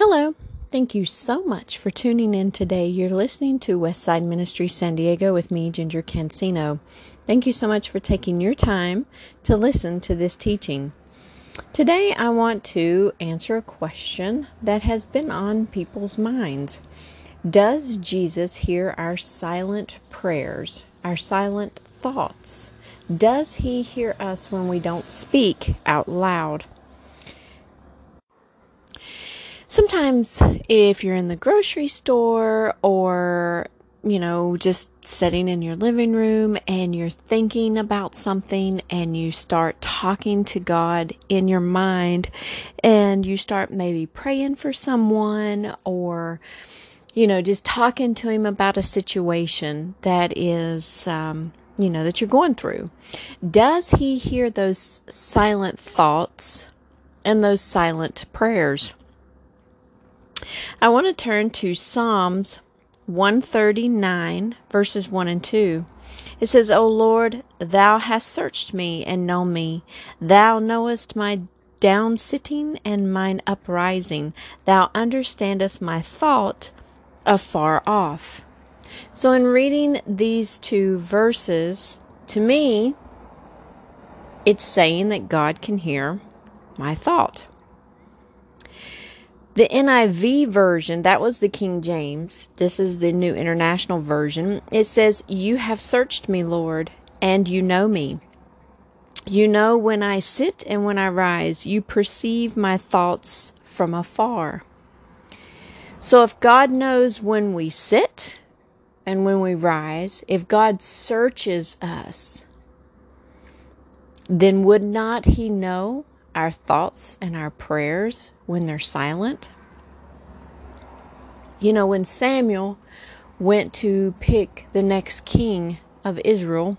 Hello. Thank you so much for tuning in today. You're listening to Westside Ministry San Diego with me, Ginger Cancino. Thank you so much for taking your time to listen to this teaching. Today, I want to answer a question that has been on people's minds. Does Jesus hear our silent prayers, our silent thoughts? Does he hear us when we don't speak out loud? Sometimes if you're in the grocery store or you know just sitting in your living room and you're thinking about something and you start talking to God in your mind and you start maybe praying for someone or you know just talking to him about a situation that is um, you know that you're going through does he hear those silent thoughts and those silent prayers I want to turn to Psalms 139, verses 1 and 2. It says, O Lord, thou hast searched me and known me. Thou knowest my down sitting and mine uprising. Thou understandest my thought afar off. So, in reading these two verses, to me, it's saying that God can hear my thought. The NIV version, that was the King James. This is the New International Version. It says, You have searched me, Lord, and you know me. You know when I sit and when I rise. You perceive my thoughts from afar. So if God knows when we sit and when we rise, if God searches us, then would not He know our thoughts and our prayers when they're silent. You know, when Samuel went to pick the next king of Israel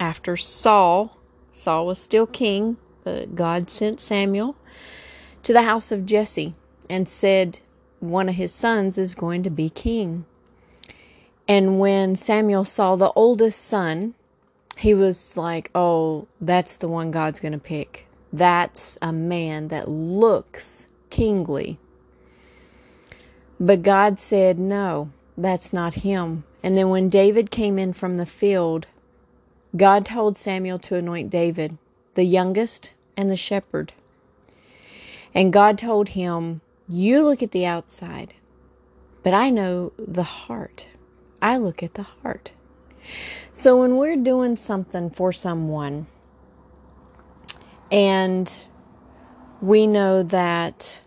after Saul, Saul was still king, but God sent Samuel to the house of Jesse and said one of his sons is going to be king. And when Samuel saw the oldest son, he was like, Oh, that's the one God's going to pick. That's a man that looks kingly. But God said, No, that's not him. And then when David came in from the field, God told Samuel to anoint David, the youngest and the shepherd. And God told him, You look at the outside, but I know the heart. I look at the heart. So when we're doing something for someone, and we know that,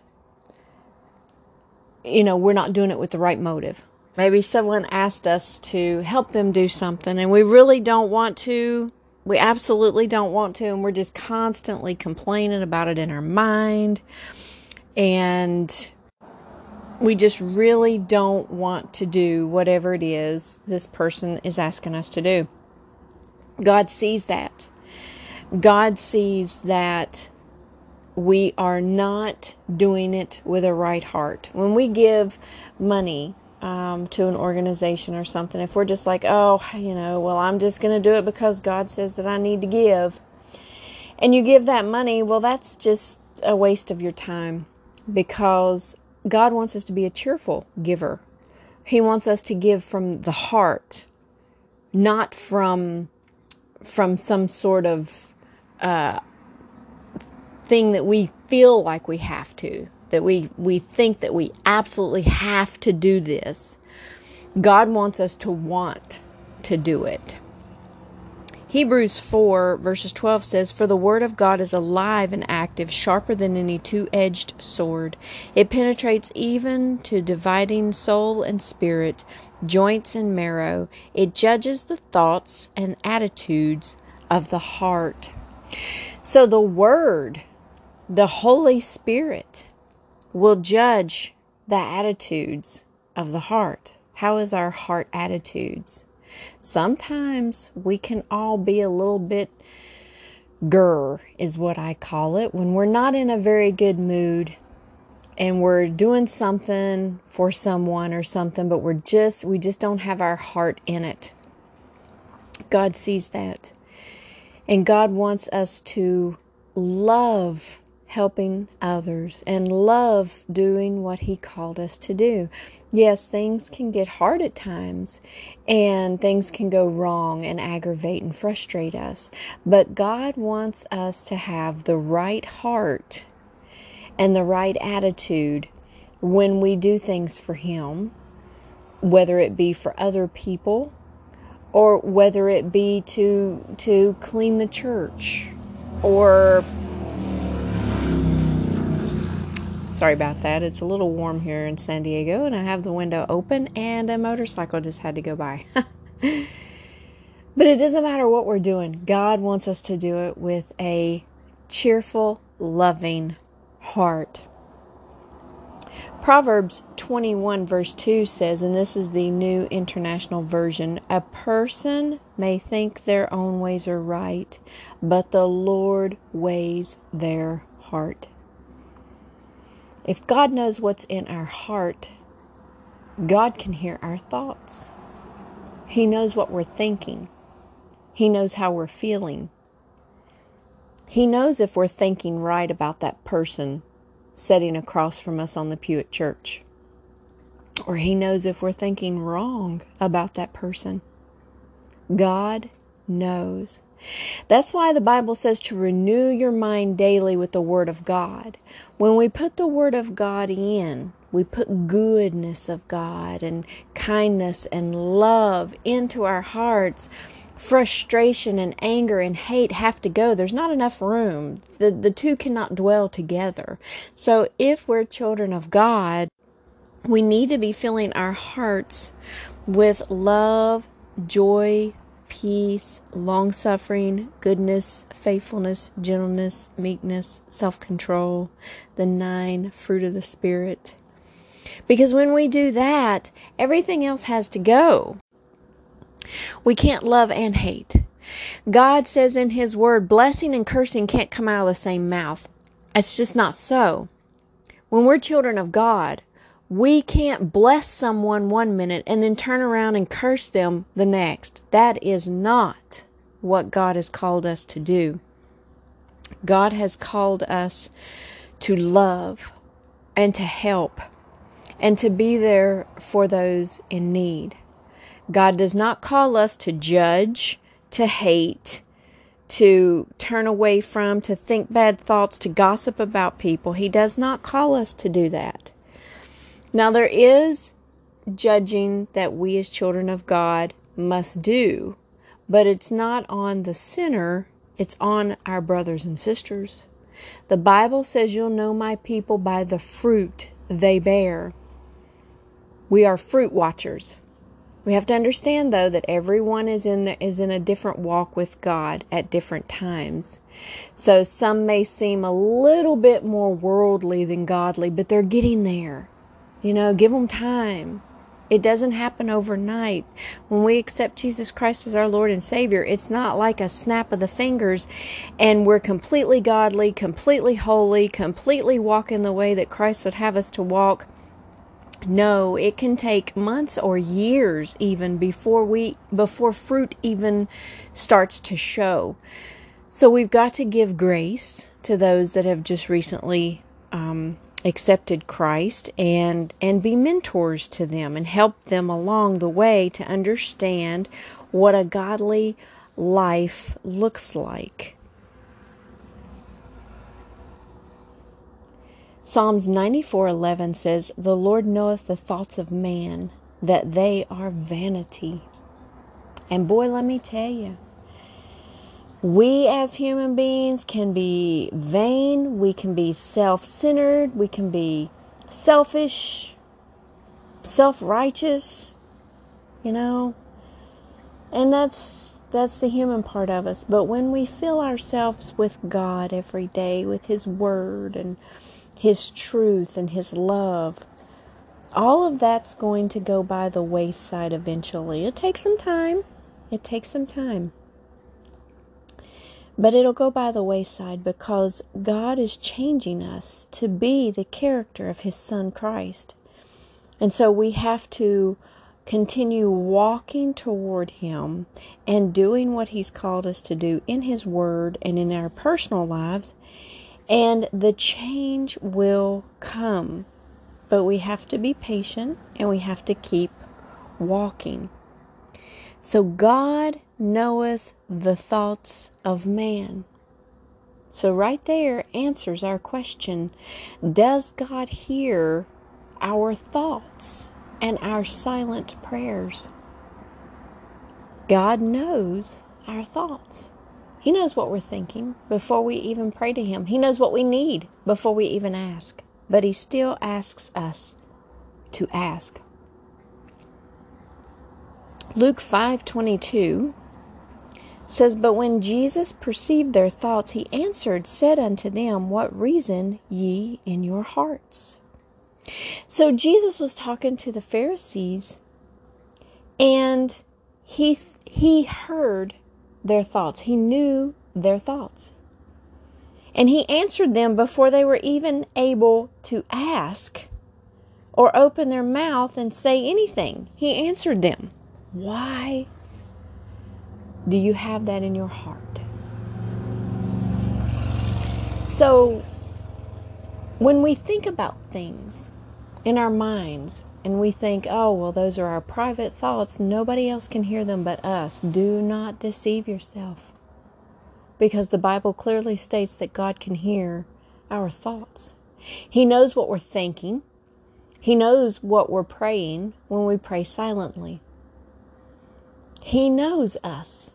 you know, we're not doing it with the right motive. Maybe someone asked us to help them do something and we really don't want to. We absolutely don't want to, and we're just constantly complaining about it in our mind. And we just really don't want to do whatever it is this person is asking us to do. God sees that. God sees that we are not doing it with a right heart. When we give money um, to an organization or something, if we're just like, oh, you know, well, I'm just going to do it because God says that I need to give, and you give that money, well, that's just a waste of your time because God wants us to be a cheerful giver. He wants us to give from the heart, not from from some sort of thing that we feel like we have to, that we, we think that we absolutely have to do this. God wants us to want to do it. Hebrews 4, verses 12 says, For the word of God is alive and active, sharper than any two edged sword. It penetrates even to dividing soul and spirit, joints and marrow. It judges the thoughts and attitudes of the heart. So the Word, the Holy Spirit, will judge the attitudes of the heart. How is our heart attitudes? Sometimes we can all be a little bit grr, is what I call it, when we're not in a very good mood and we're doing something for someone or something, but we're just, we just don't have our heart in it. God sees that. And God wants us to love helping others and love doing what He called us to do. Yes, things can get hard at times and things can go wrong and aggravate and frustrate us, but God wants us to have the right heart and the right attitude when we do things for Him, whether it be for other people or whether it be to to clean the church or sorry about that it's a little warm here in san diego and i have the window open and a motorcycle just had to go by. But it doesn't matter what we're doing god wants us to do it with a cheerful loving heart Proverbs 21, verse 2 says, and this is the New International Version A person may think their own ways are right, but the Lord weighs their heart. If God knows what's in our heart, God can hear our thoughts. He knows what we're thinking, He knows how we're feeling. He knows if we're thinking right about that person sitting across from us on the pew at church. Or He knows if we're thinking wrong about that person. God knows. That's why the Bible says to renew your mind daily with the Word of God. When we put the Word of God in, we put goodness of God and kindness and love into our hearts frustration and anger and hate have to go. There's not enough room. The, the two cannot dwell together. So if we're children of God, we need to be filling our hearts with love, joy, peace, long suffering, goodness, faithfulness, gentleness, meekness, self control, the nine fruit of the Spirit. Because when we do that, everything else has to go. We can't love and hate. God says in His Word, blessing and cursing can't come out of the same mouth. It's just not so. When we're children of God, we can't bless someone one minute and then turn around and curse them the next. That is not what God has called us to do. God has called us to love and to help and to be there for those in need. God does not call us to judge, to hate, to turn away from, to think bad thoughts, to gossip about people. He does not call us to do that. Now, there is judging that we as children of God must do, but it's not on the sinner, it's on our brothers and sisters. The Bible says you'll know my people by the fruit they bear. We are fruit watchers. We have to understand though that everyone is in the, is in a different walk with God at different times. So some may seem a little bit more worldly than godly, but they're getting there. You know, give them time. It doesn't happen overnight. When we accept Jesus Christ as our Lord and Savior, it's not like a snap of the fingers and we're completely godly, completely holy, completely walking the way that Christ would have us to walk no, it can take months or years even before we before fruit even starts to show. So we've got to give grace to those that have just recently um, accepted Christ and and be mentors to them and help them along the way to understand what a godly life looks like. Psalms 94:11 says, "The Lord knoweth the thoughts of man, that they are vanity." And boy, let me tell you, we as human beings can be vain, we can be self-centered, we can be selfish, self-righteous, you know? And that's that's the human part of us. But when we fill ourselves with God every day, with his word and his truth and His love. All of that's going to go by the wayside eventually. It takes some time. It takes some time. But it'll go by the wayside because God is changing us to be the character of His Son Christ. And so we have to continue walking toward Him and doing what He's called us to do in His Word and in our personal lives And the change will come. But we have to be patient and we have to keep walking. So God knoweth the thoughts of man. So, right there answers our question Does God hear our thoughts and our silent prayers? God knows our thoughts. He knows what we're thinking before we even pray to Him. He knows what we need before we even ask. But He still asks us to ask. Luke 5:22 says but when Jesus perceived their thoughts he answered said unto them what reason ye in your hearts so Jesus was talking to the Pharisees and he he heard their thoughts. He knew their thoughts. And he answered them before they were even able to ask or open their mouth and say anything. He answered them why do you have that in your heart? So, when we think about things in our minds and we think, oh, well, those are our private thoughts, nobody else can hear them but us, do not deceive yourself. Because the Bible clearly states that God can hear our thoughts. He knows what we're thinking, He knows what we're praying when we pray silently. He knows us.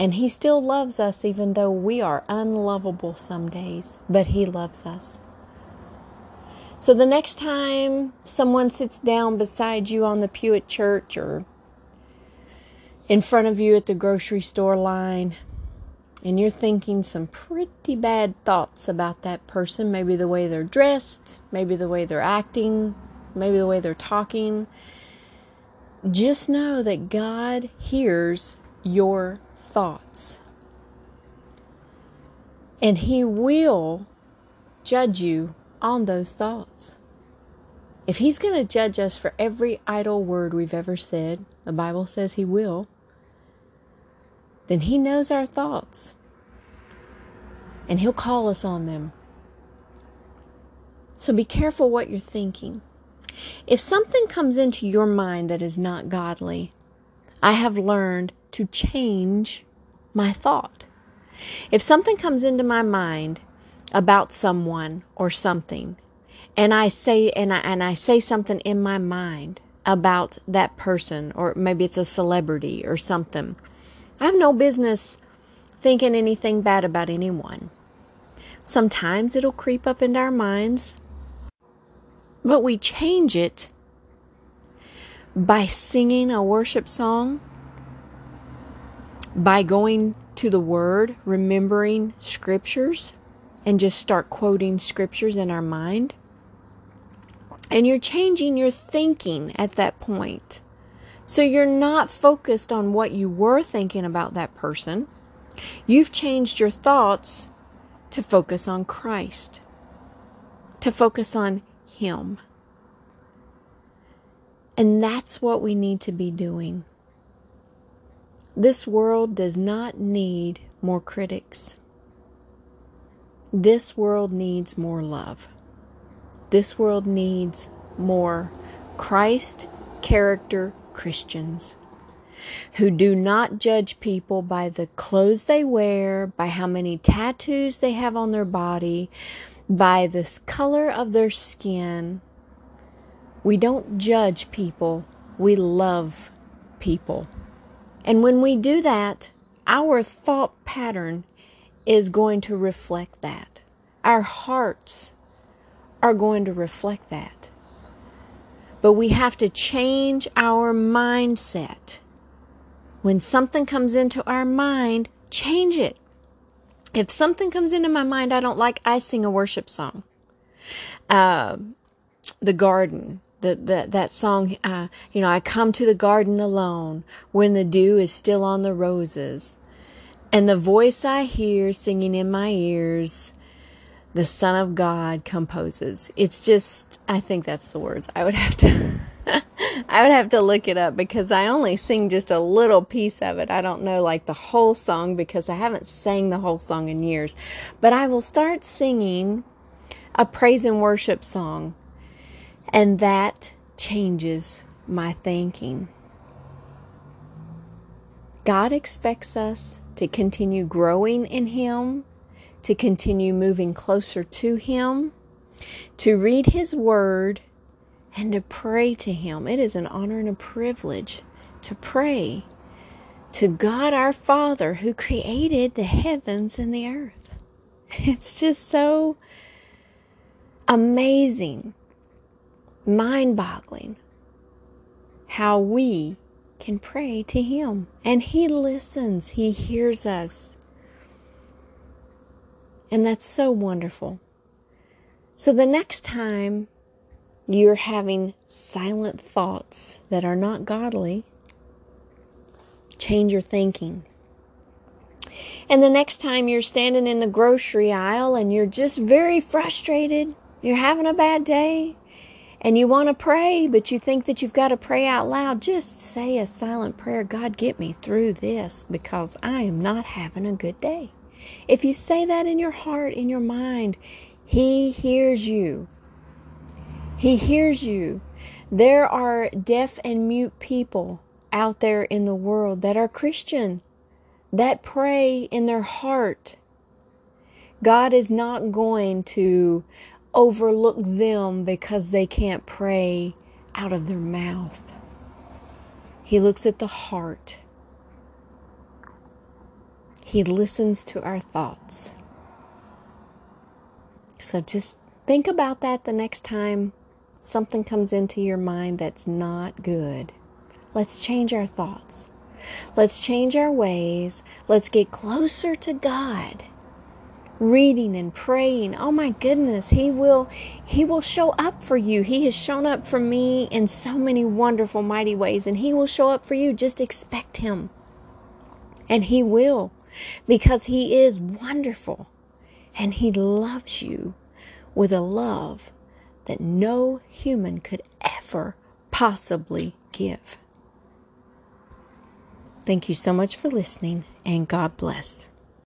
And He still loves us even though we are unlovable some days, but He loves us. So the next time someone sits down beside you on the pew at church or in front of you at the grocery store line, and you're thinking some pretty bad thoughts about that person, maybe the way they're dressed, maybe the way they're acting, maybe the way they're talking, just know that God hears your thoughts. And He will judge you on those thoughts. If He's going to judge us for every idle word we've ever said, the Bible says He will, then He knows our thoughts. And He'll call us on them. So be careful what you're thinking. If something comes into your mind that is not godly, I have learned to change my thought. If something comes into my mind about someone or something, and I say and I and I say something in my mind about that person or maybe it's a celebrity or something. I have no business thinking anything bad about anyone. Sometimes it'll creep up into our minds but we change it by singing a worship song, by going to the Word, remembering scriptures, and just start quoting scriptures in our mind. And you're changing your thinking at that point. So you're not focused on what you were thinking about that person. You've changed your thoughts to focus on Christ, to focus on him. And that's what we need to be doing. This world does not need more critics. This world needs more love. This world needs more Christ character Christians who do not judge people by the clothes they wear, by how many tattoos they have on their body, by the color of their skin. We don't judge people, we love people. And when we do that, our thought pattern is going to reflect that. Our hearts are going to reflect that. But we have to change our mindset. When something comes into our mind, change it if something comes into my mind I don't like, I sing a worship song. Uh, the garden, the, the, that song, uh, you know, I come to the garden alone when the dew is still on the roses. And the voice I hear singing in my ears, the Son of God composes. It's just, I think that's the words. I would have to, I would have to look it up because I only sing just a little piece of it. I don't know like the whole song because I haven't sang the whole song in years. But I will start singing a praise and worship song, and that changes my thinking. God expects us to continue growing in Him, to continue moving closer to Him, to read His Word, and to pray to Him. It is an honor and a privilege to pray to God our Father who created the heavens and the earth. It's just so amazing, mind boggling how we can pray to Him. And He listens, He hears us. And that's so wonderful. So the next time you're having silent thoughts that are not godly, change your thinking. And the next time you're standing in the grocery aisle and you're just very frustrated, you're having a bad day, and you want to pray, but you think that you've got to pray out loud, just say a silent prayer God, get me through this because I am not having a good day. If you say that in your heart, in your mind, He hears you. He hears you. There are deaf and mute people out there in the world that are Christian, that pray in their heart. God is not going to overlook them because they can't pray out of their mouth. He looks at the heart. He listens to our thoughts. So just think about that the next time something comes into your mind that's not good. Let's change our thoughts. Let's change our ways. Let's get closer to God reading and praying. Oh my goodness he will he will show up for you. He has shown up for me in so many wonderful mighty ways and he will show up for you. Just expect him. And he will because he is wonderful and he loves you with a love that no human could ever possibly give. Thank you so much for listening and god bless